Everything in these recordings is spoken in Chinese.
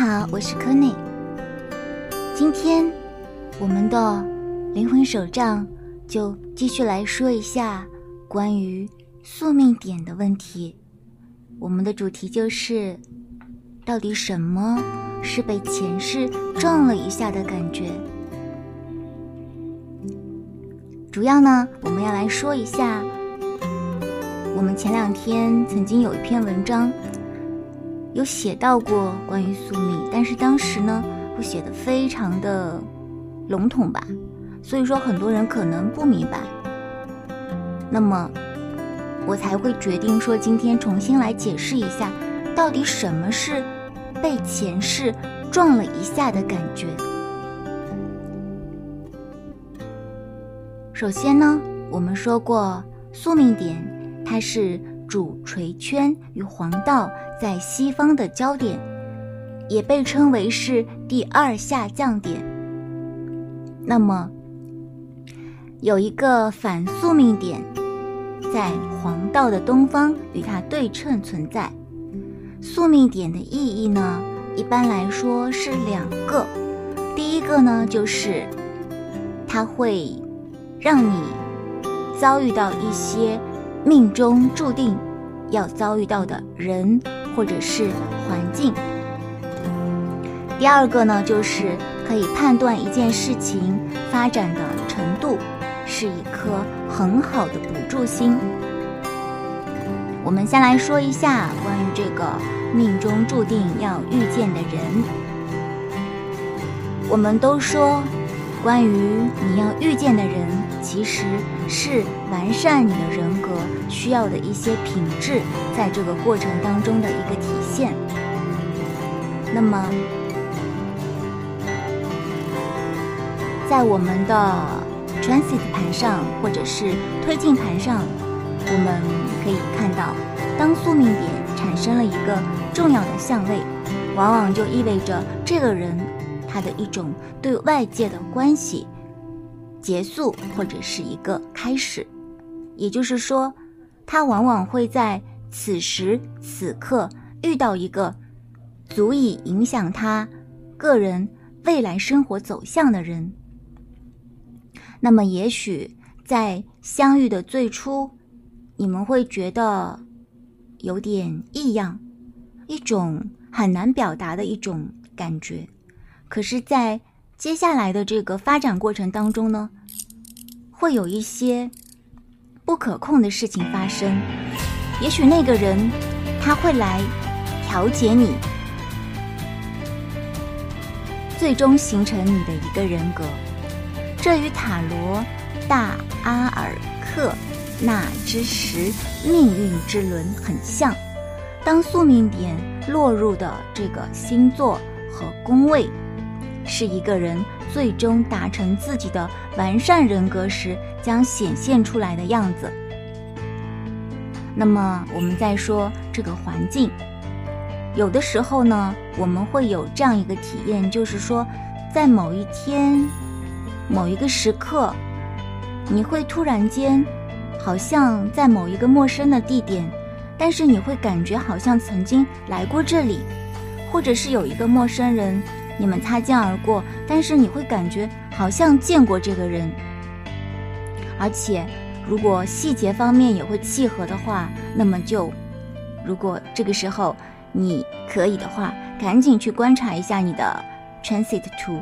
好，我是柯内。今天我们的灵魂手账就继续来说一下关于宿命点的问题。我们的主题就是，到底什么是被前世撞了一下的感觉？主要呢，我们要来说一下，我们前两天曾经有一篇文章。有写到过关于宿命，但是当时呢，我写的非常的笼统吧，所以说很多人可能不明白。那么我才会决定说今天重新来解释一下，到底什么是被前世撞了一下的感觉。首先呢，我们说过宿命点，它是。主垂圈与黄道在西方的交点，也被称为是第二下降点。那么，有一个反宿命点在黄道的东方与它对称存在。宿命点的意义呢，一般来说是两个。第一个呢，就是它会让你遭遇到一些。命中注定要遭遇到的人或者是环境。第二个呢，就是可以判断一件事情发展的程度，是一颗很好的补助星。我们先来说一下关于这个命中注定要遇见的人。我们都说。关于你要遇见的人，其实是完善你的人格需要的一些品质，在这个过程当中的一个体现。那么，在我们的 transit 盘上或者是推进盘上，我们可以看到，当宿命点产生了一个重要的相位，往往就意味着这个人。他的一种对外界的关系结束或者是一个开始，也就是说，他往往会在此时此刻遇到一个足以影响他个人未来生活走向的人。那么，也许在相遇的最初，你们会觉得有点异样，一种很难表达的一种感觉。可是，在接下来的这个发展过程当中呢，会有一些不可控的事情发生。也许那个人他会来调节你，最终形成你的一个人格。这与塔罗大阿尔克纳之时命运之轮很像。当宿命点落入的这个星座和宫位。是一个人最终达成自己的完善人格时将显现出来的样子。那么，我们再说这个环境，有的时候呢，我们会有这样一个体验，就是说，在某一天、某一个时刻，你会突然间，好像在某一个陌生的地点，但是你会感觉好像曾经来过这里，或者是有一个陌生人。你们擦肩而过，但是你会感觉好像见过这个人，而且如果细节方面也会契合的话，那么就，如果这个时候你可以的话，赶紧去观察一下你的 transit 图，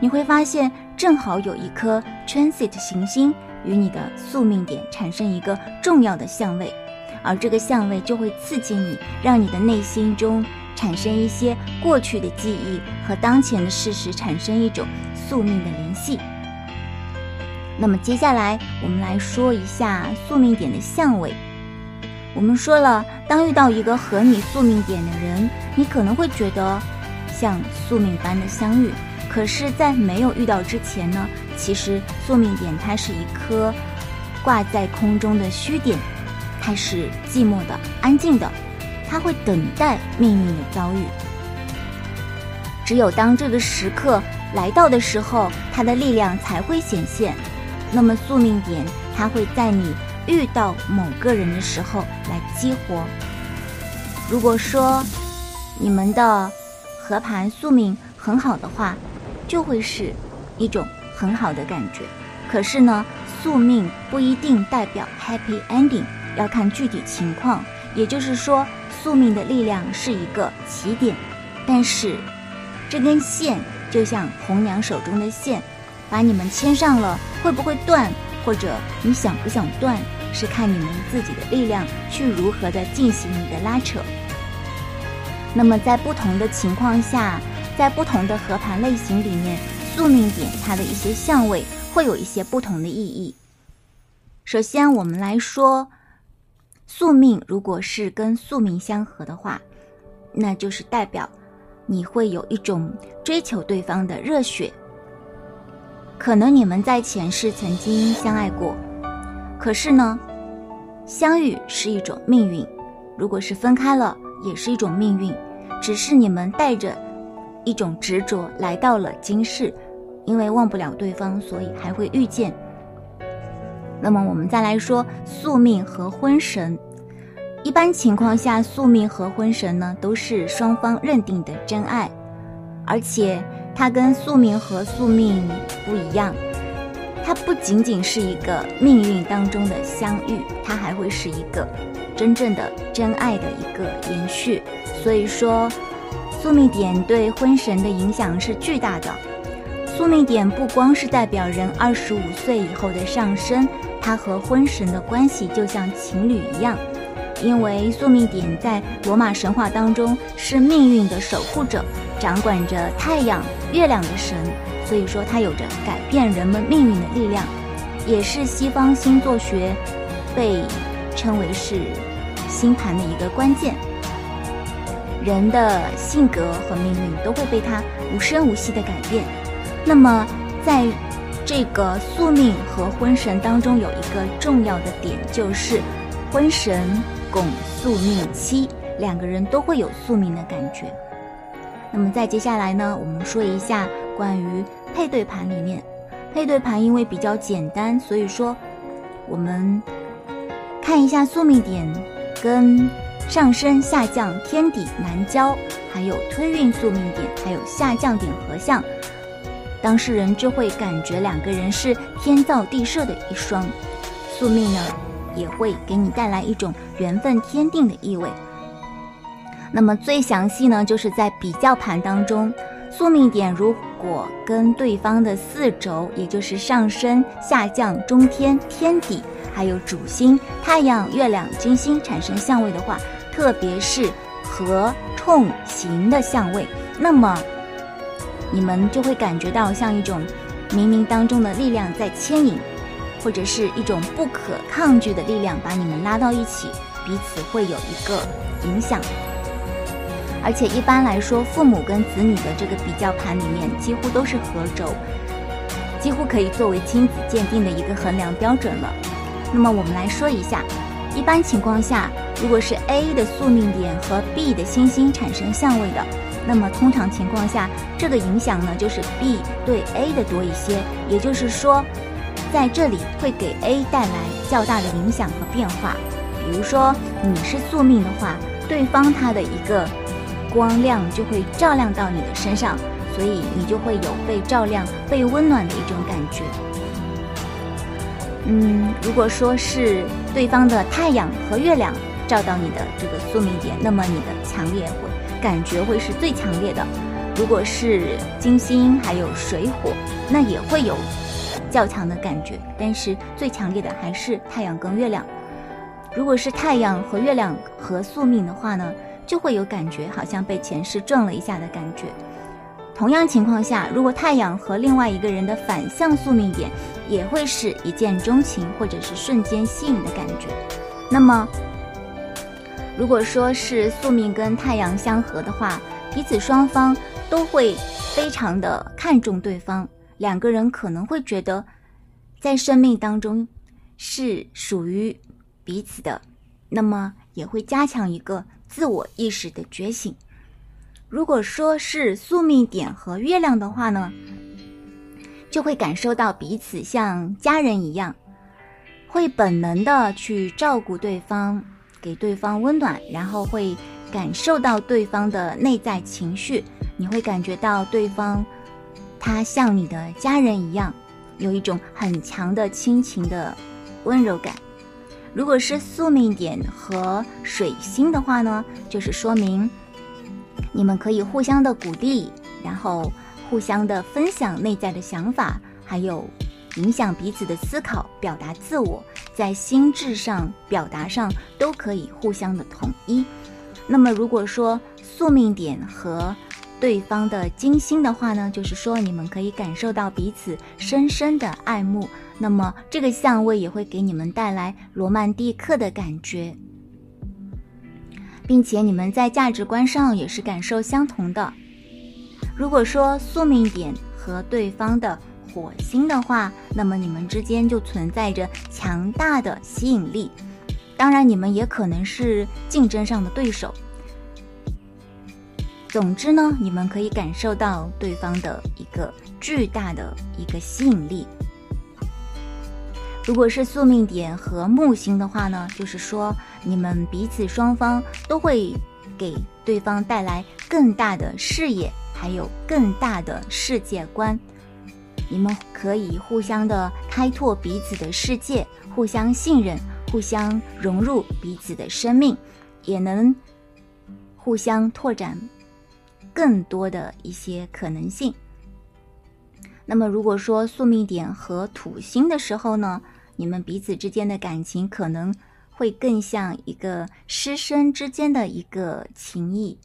你会发现正好有一颗 transit 行星与你的宿命点产生一个重要的相位，而这个相位就会刺激你，让你的内心中。产生一些过去的记忆和当前的事实产生一种宿命的联系。那么接下来我们来说一下宿命点的相位。我们说了，当遇到一个和你宿命点的人，你可能会觉得像宿命般的相遇。可是，在没有遇到之前呢，其实宿命点它是一颗挂在空中的虚点，它是寂寞的、安静的。他会等待命运的遭遇，只有当这个时刻来到的时候，他的力量才会显现。那么宿命点，它会在你遇到某个人的时候来激活。如果说你们的合盘宿命很好的话，就会是一种很好的感觉。可是呢，宿命不一定代表 happy ending，要看具体情况。也就是说，宿命的力量是一个起点，但是这根线就像红娘手中的线，把你们牵上了，会不会断，或者你想不想断，是看你们自己的力量去如何的进行你的拉扯。那么在不同的情况下，在不同的合盘类型里面，宿命点它的一些相位。会有一些不同的意义。首先，我们来说宿命，如果是跟宿命相合的话，那就是代表你会有一种追求对方的热血。可能你们在前世曾经相爱过，可是呢，相遇是一种命运；如果是分开了，也是一种命运。只是你们带着一种执着来到了今世。因为忘不了对方，所以还会遇见。那么我们再来说宿命和婚神。一般情况下，宿命和婚神呢都是双方认定的真爱，而且它跟宿命和宿命不一样，它不仅仅是一个命运当中的相遇，它还会是一个真正的真爱的一个延续。所以说，宿命点对婚神的影响是巨大的。宿命点不光是代表人二十五岁以后的上升，它和婚神的关系就像情侣一样，因为宿命点在罗马神话当中是命运的守护者，掌管着太阳、月亮的神，所以说它有着改变人们命运的力量，也是西方星座学被称为是星盘的一个关键。人的性格和命运都会被它无声无息的改变。那么，在这个宿命和婚神当中，有一个重要的点，就是婚神拱宿命期，两个人都会有宿命的感觉。那么，在接下来呢，我们说一下关于配对盘里面，配对盘因为比较简单，所以说我们看一下宿命点跟上升、下降、天底、南交，还有推运宿命点，还有下降点合相。当事人就会感觉两个人是天造地设的一双，宿命呢也会给你带来一种缘分天定的意味。那么最详细呢，就是在比较盘当中，宿命点如果跟对方的四轴，也就是上升、下降、中天、天底，还有主星太阳、月亮、金星产生相位的话，特别是合、冲、刑的相位，那么。你们就会感觉到像一种冥冥当中的力量在牵引，或者是一种不可抗拒的力量把你们拉到一起，彼此会有一个影响。而且一般来说，父母跟子女的这个比较盘里面几乎都是合轴，几乎可以作为亲子鉴定的一个衡量标准了。那么我们来说一下，一般情况下，如果是 A 的宿命点和 B 的星星产生相位的。那么通常情况下，这个影响呢，就是 B 对 A 的多一些，也就是说，在这里会给 A 带来较大的影响和变化。比如说你是宿命的话，对方他的一个光亮就会照亮到你的身上，所以你就会有被照亮、被温暖的一种感觉。嗯，如果说是对方的太阳和月亮照到你的这个宿命点，那么你的强烈会。感觉会是最强烈的。如果是金星还有水火，那也会有较强的感觉。但是最强烈的还是太阳跟月亮。如果是太阳和月亮合宿命的话呢，就会有感觉好像被前世撞了一下的感觉。同样情况下，如果太阳和另外一个人的反向宿命点，也会是一见钟情或者是瞬间吸引的感觉。那么。如果说是宿命跟太阳相合的话，彼此双方都会非常的看重对方，两个人可能会觉得，在生命当中是属于彼此的，那么也会加强一个自我意识的觉醒。如果说是宿命点和月亮的话呢，就会感受到彼此像家人一样，会本能的去照顾对方。给对方温暖，然后会感受到对方的内在情绪，你会感觉到对方，他像你的家人一样，有一种很强的亲情的温柔感。如果是宿命点和水星的话呢，就是说明你们可以互相的鼓励，然后互相的分享内在的想法，还有影响彼此的思考、表达自我，在心智上、表达上都可以互相的统一。那么，如果说宿命点和对方的金星的话呢，就是说你们可以感受到彼此深深的爱慕。那么这个相位也会给你们带来罗曼蒂克的感觉，并且你们在价值观上也是感受相同的。如果说宿命点和对方的火星的话，那么你们之间就存在着强大的吸引力。当然，你们也可能是竞争上的对手。总之呢，你们可以感受到对方的一个巨大的一个吸引力。如果是宿命点和木星的话呢，就是说你们彼此双方都会给对方带来更大的视野，还有更大的世界观。你们可以互相的开拓彼此的世界，互相信任，互相融入彼此的生命，也能互相拓展更多的一些可能性。那么，如果说宿命点和土星的时候呢？你们彼此之间的感情可能会更像一个师生之间的一个情谊。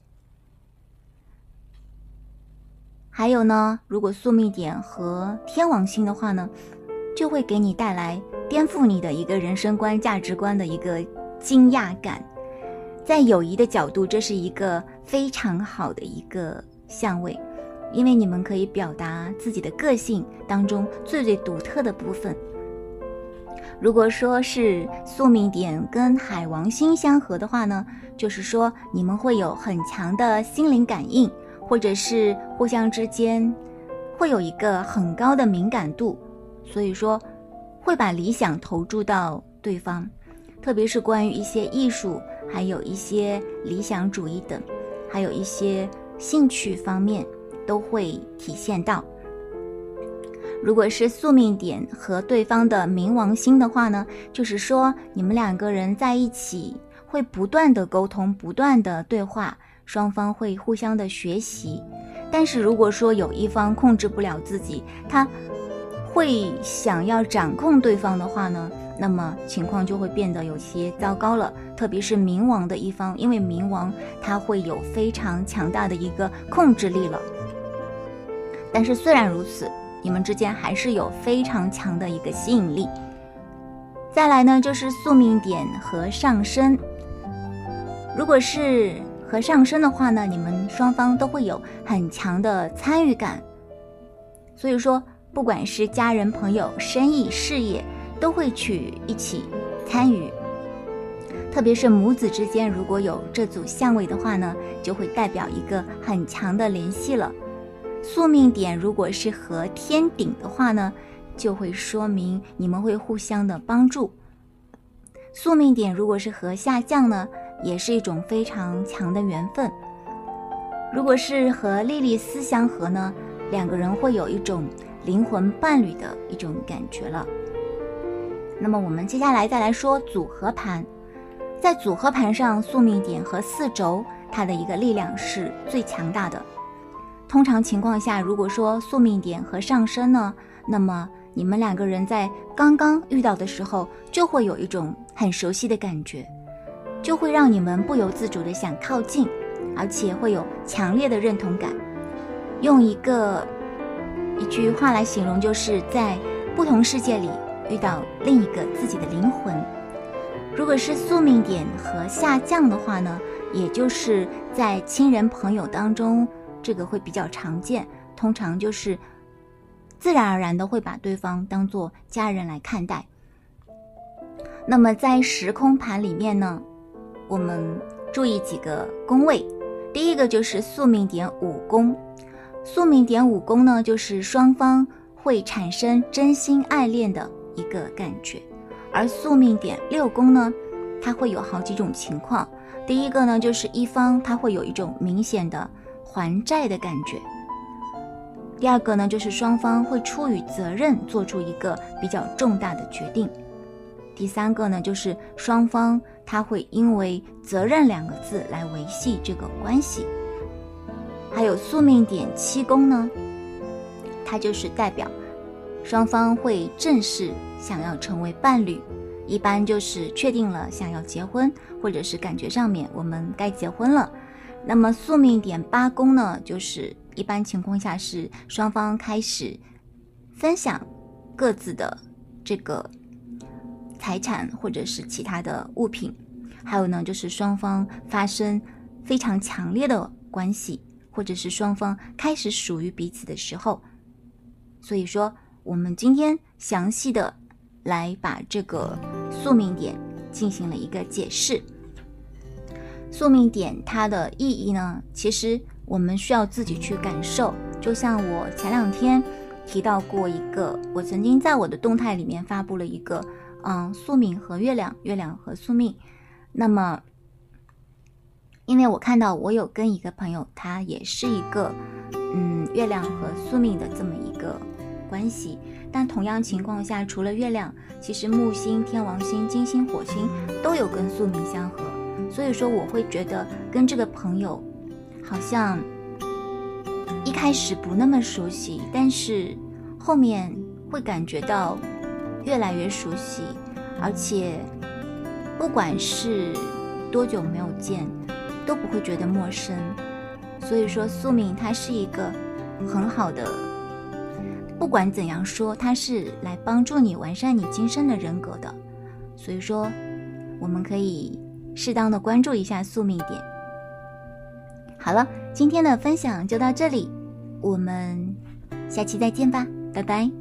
还有呢，如果宿命点和天王星的话呢，就会给你带来颠覆你的一个人生观、价值观的一个惊讶感。在友谊的角度，这是一个非常好的一个相位，因为你们可以表达自己的个性当中最最独特的部分。如果说是宿命点跟海王星相合的话呢，就是说你们会有很强的心灵感应，或者是互相之间会有一个很高的敏感度，所以说会把理想投注到对方，特别是关于一些艺术，还有一些理想主义等，还有一些兴趣方面都会体现到。如果是宿命点和对方的冥王星的话呢，就是说你们两个人在一起会不断的沟通，不断的对话，双方会互相的学习。但是如果说有一方控制不了自己，他会想要掌控对方的话呢，那么情况就会变得有些糟糕了。特别是冥王的一方，因为冥王他会有非常强大的一个控制力了。但是虽然如此。你们之间还是有非常强的一个吸引力。再来呢，就是宿命点和上升。如果是和上升的话呢，你们双方都会有很强的参与感。所以说，不管是家人、朋友、生意、事业，都会去一起参与。特别是母子之间，如果有这组相位的话呢，就会代表一个很强的联系了。宿命点如果是和天顶的话呢，就会说明你们会互相的帮助。宿命点如果是和下降呢，也是一种非常强的缘分。如果是和莉莉丝相合呢，两个人会有一种灵魂伴侣的一种感觉了。那么我们接下来再来说组合盘，在组合盘上，宿命点和四轴它的一个力量是最强大的。通常情况下，如果说宿命点和上升呢，那么你们两个人在刚刚遇到的时候，就会有一种很熟悉的感觉，就会让你们不由自主的想靠近，而且会有强烈的认同感。用一个一句话来形容，就是在不同世界里遇到另一个自己的灵魂。如果是宿命点和下降的话呢，也就是在亲人朋友当中。这个会比较常见，通常就是自然而然的会把对方当做家人来看待。那么在时空盘里面呢，我们注意几个宫位，第一个就是宿命点五宫，宿命点五宫呢，就是双方会产生真心爱恋的一个感觉，而宿命点六宫呢，它会有好几种情况，第一个呢就是一方他会有一种明显的。还债的感觉。第二个呢，就是双方会出于责任做出一个比较重大的决定。第三个呢，就是双方他会因为责任两个字来维系这个关系。还有宿命点七宫呢，它就是代表双方会正式想要成为伴侣，一般就是确定了想要结婚，或者是感觉上面我们该结婚了。那么宿命点八宫呢，就是一般情况下是双方开始分享各自的这个财产或者是其他的物品，还有呢就是双方发生非常强烈的关系，或者是双方开始属于彼此的时候。所以说，我们今天详细的来把这个宿命点进行了一个解释。宿命点它的意义呢，其实我们需要自己去感受。就像我前两天提到过一个，我曾经在我的动态里面发布了一个，嗯，宿命和月亮，月亮和宿命。那么，因为我看到我有跟一个朋友，他也是一个，嗯，月亮和宿命的这么一个关系。但同样情况下，除了月亮，其实木星、天王星、金星、火星都有跟宿命相合。所以说，我会觉得跟这个朋友好像一开始不那么熟悉，但是后面会感觉到越来越熟悉，而且不管是多久没有见，都不会觉得陌生。所以说，宿命它是一个很好的，不管怎样说，它是来帮助你完善你今生的人格的。所以说，我们可以。适当的关注一下宿命点。好了，今天的分享就到这里，我们下期再见吧，拜拜。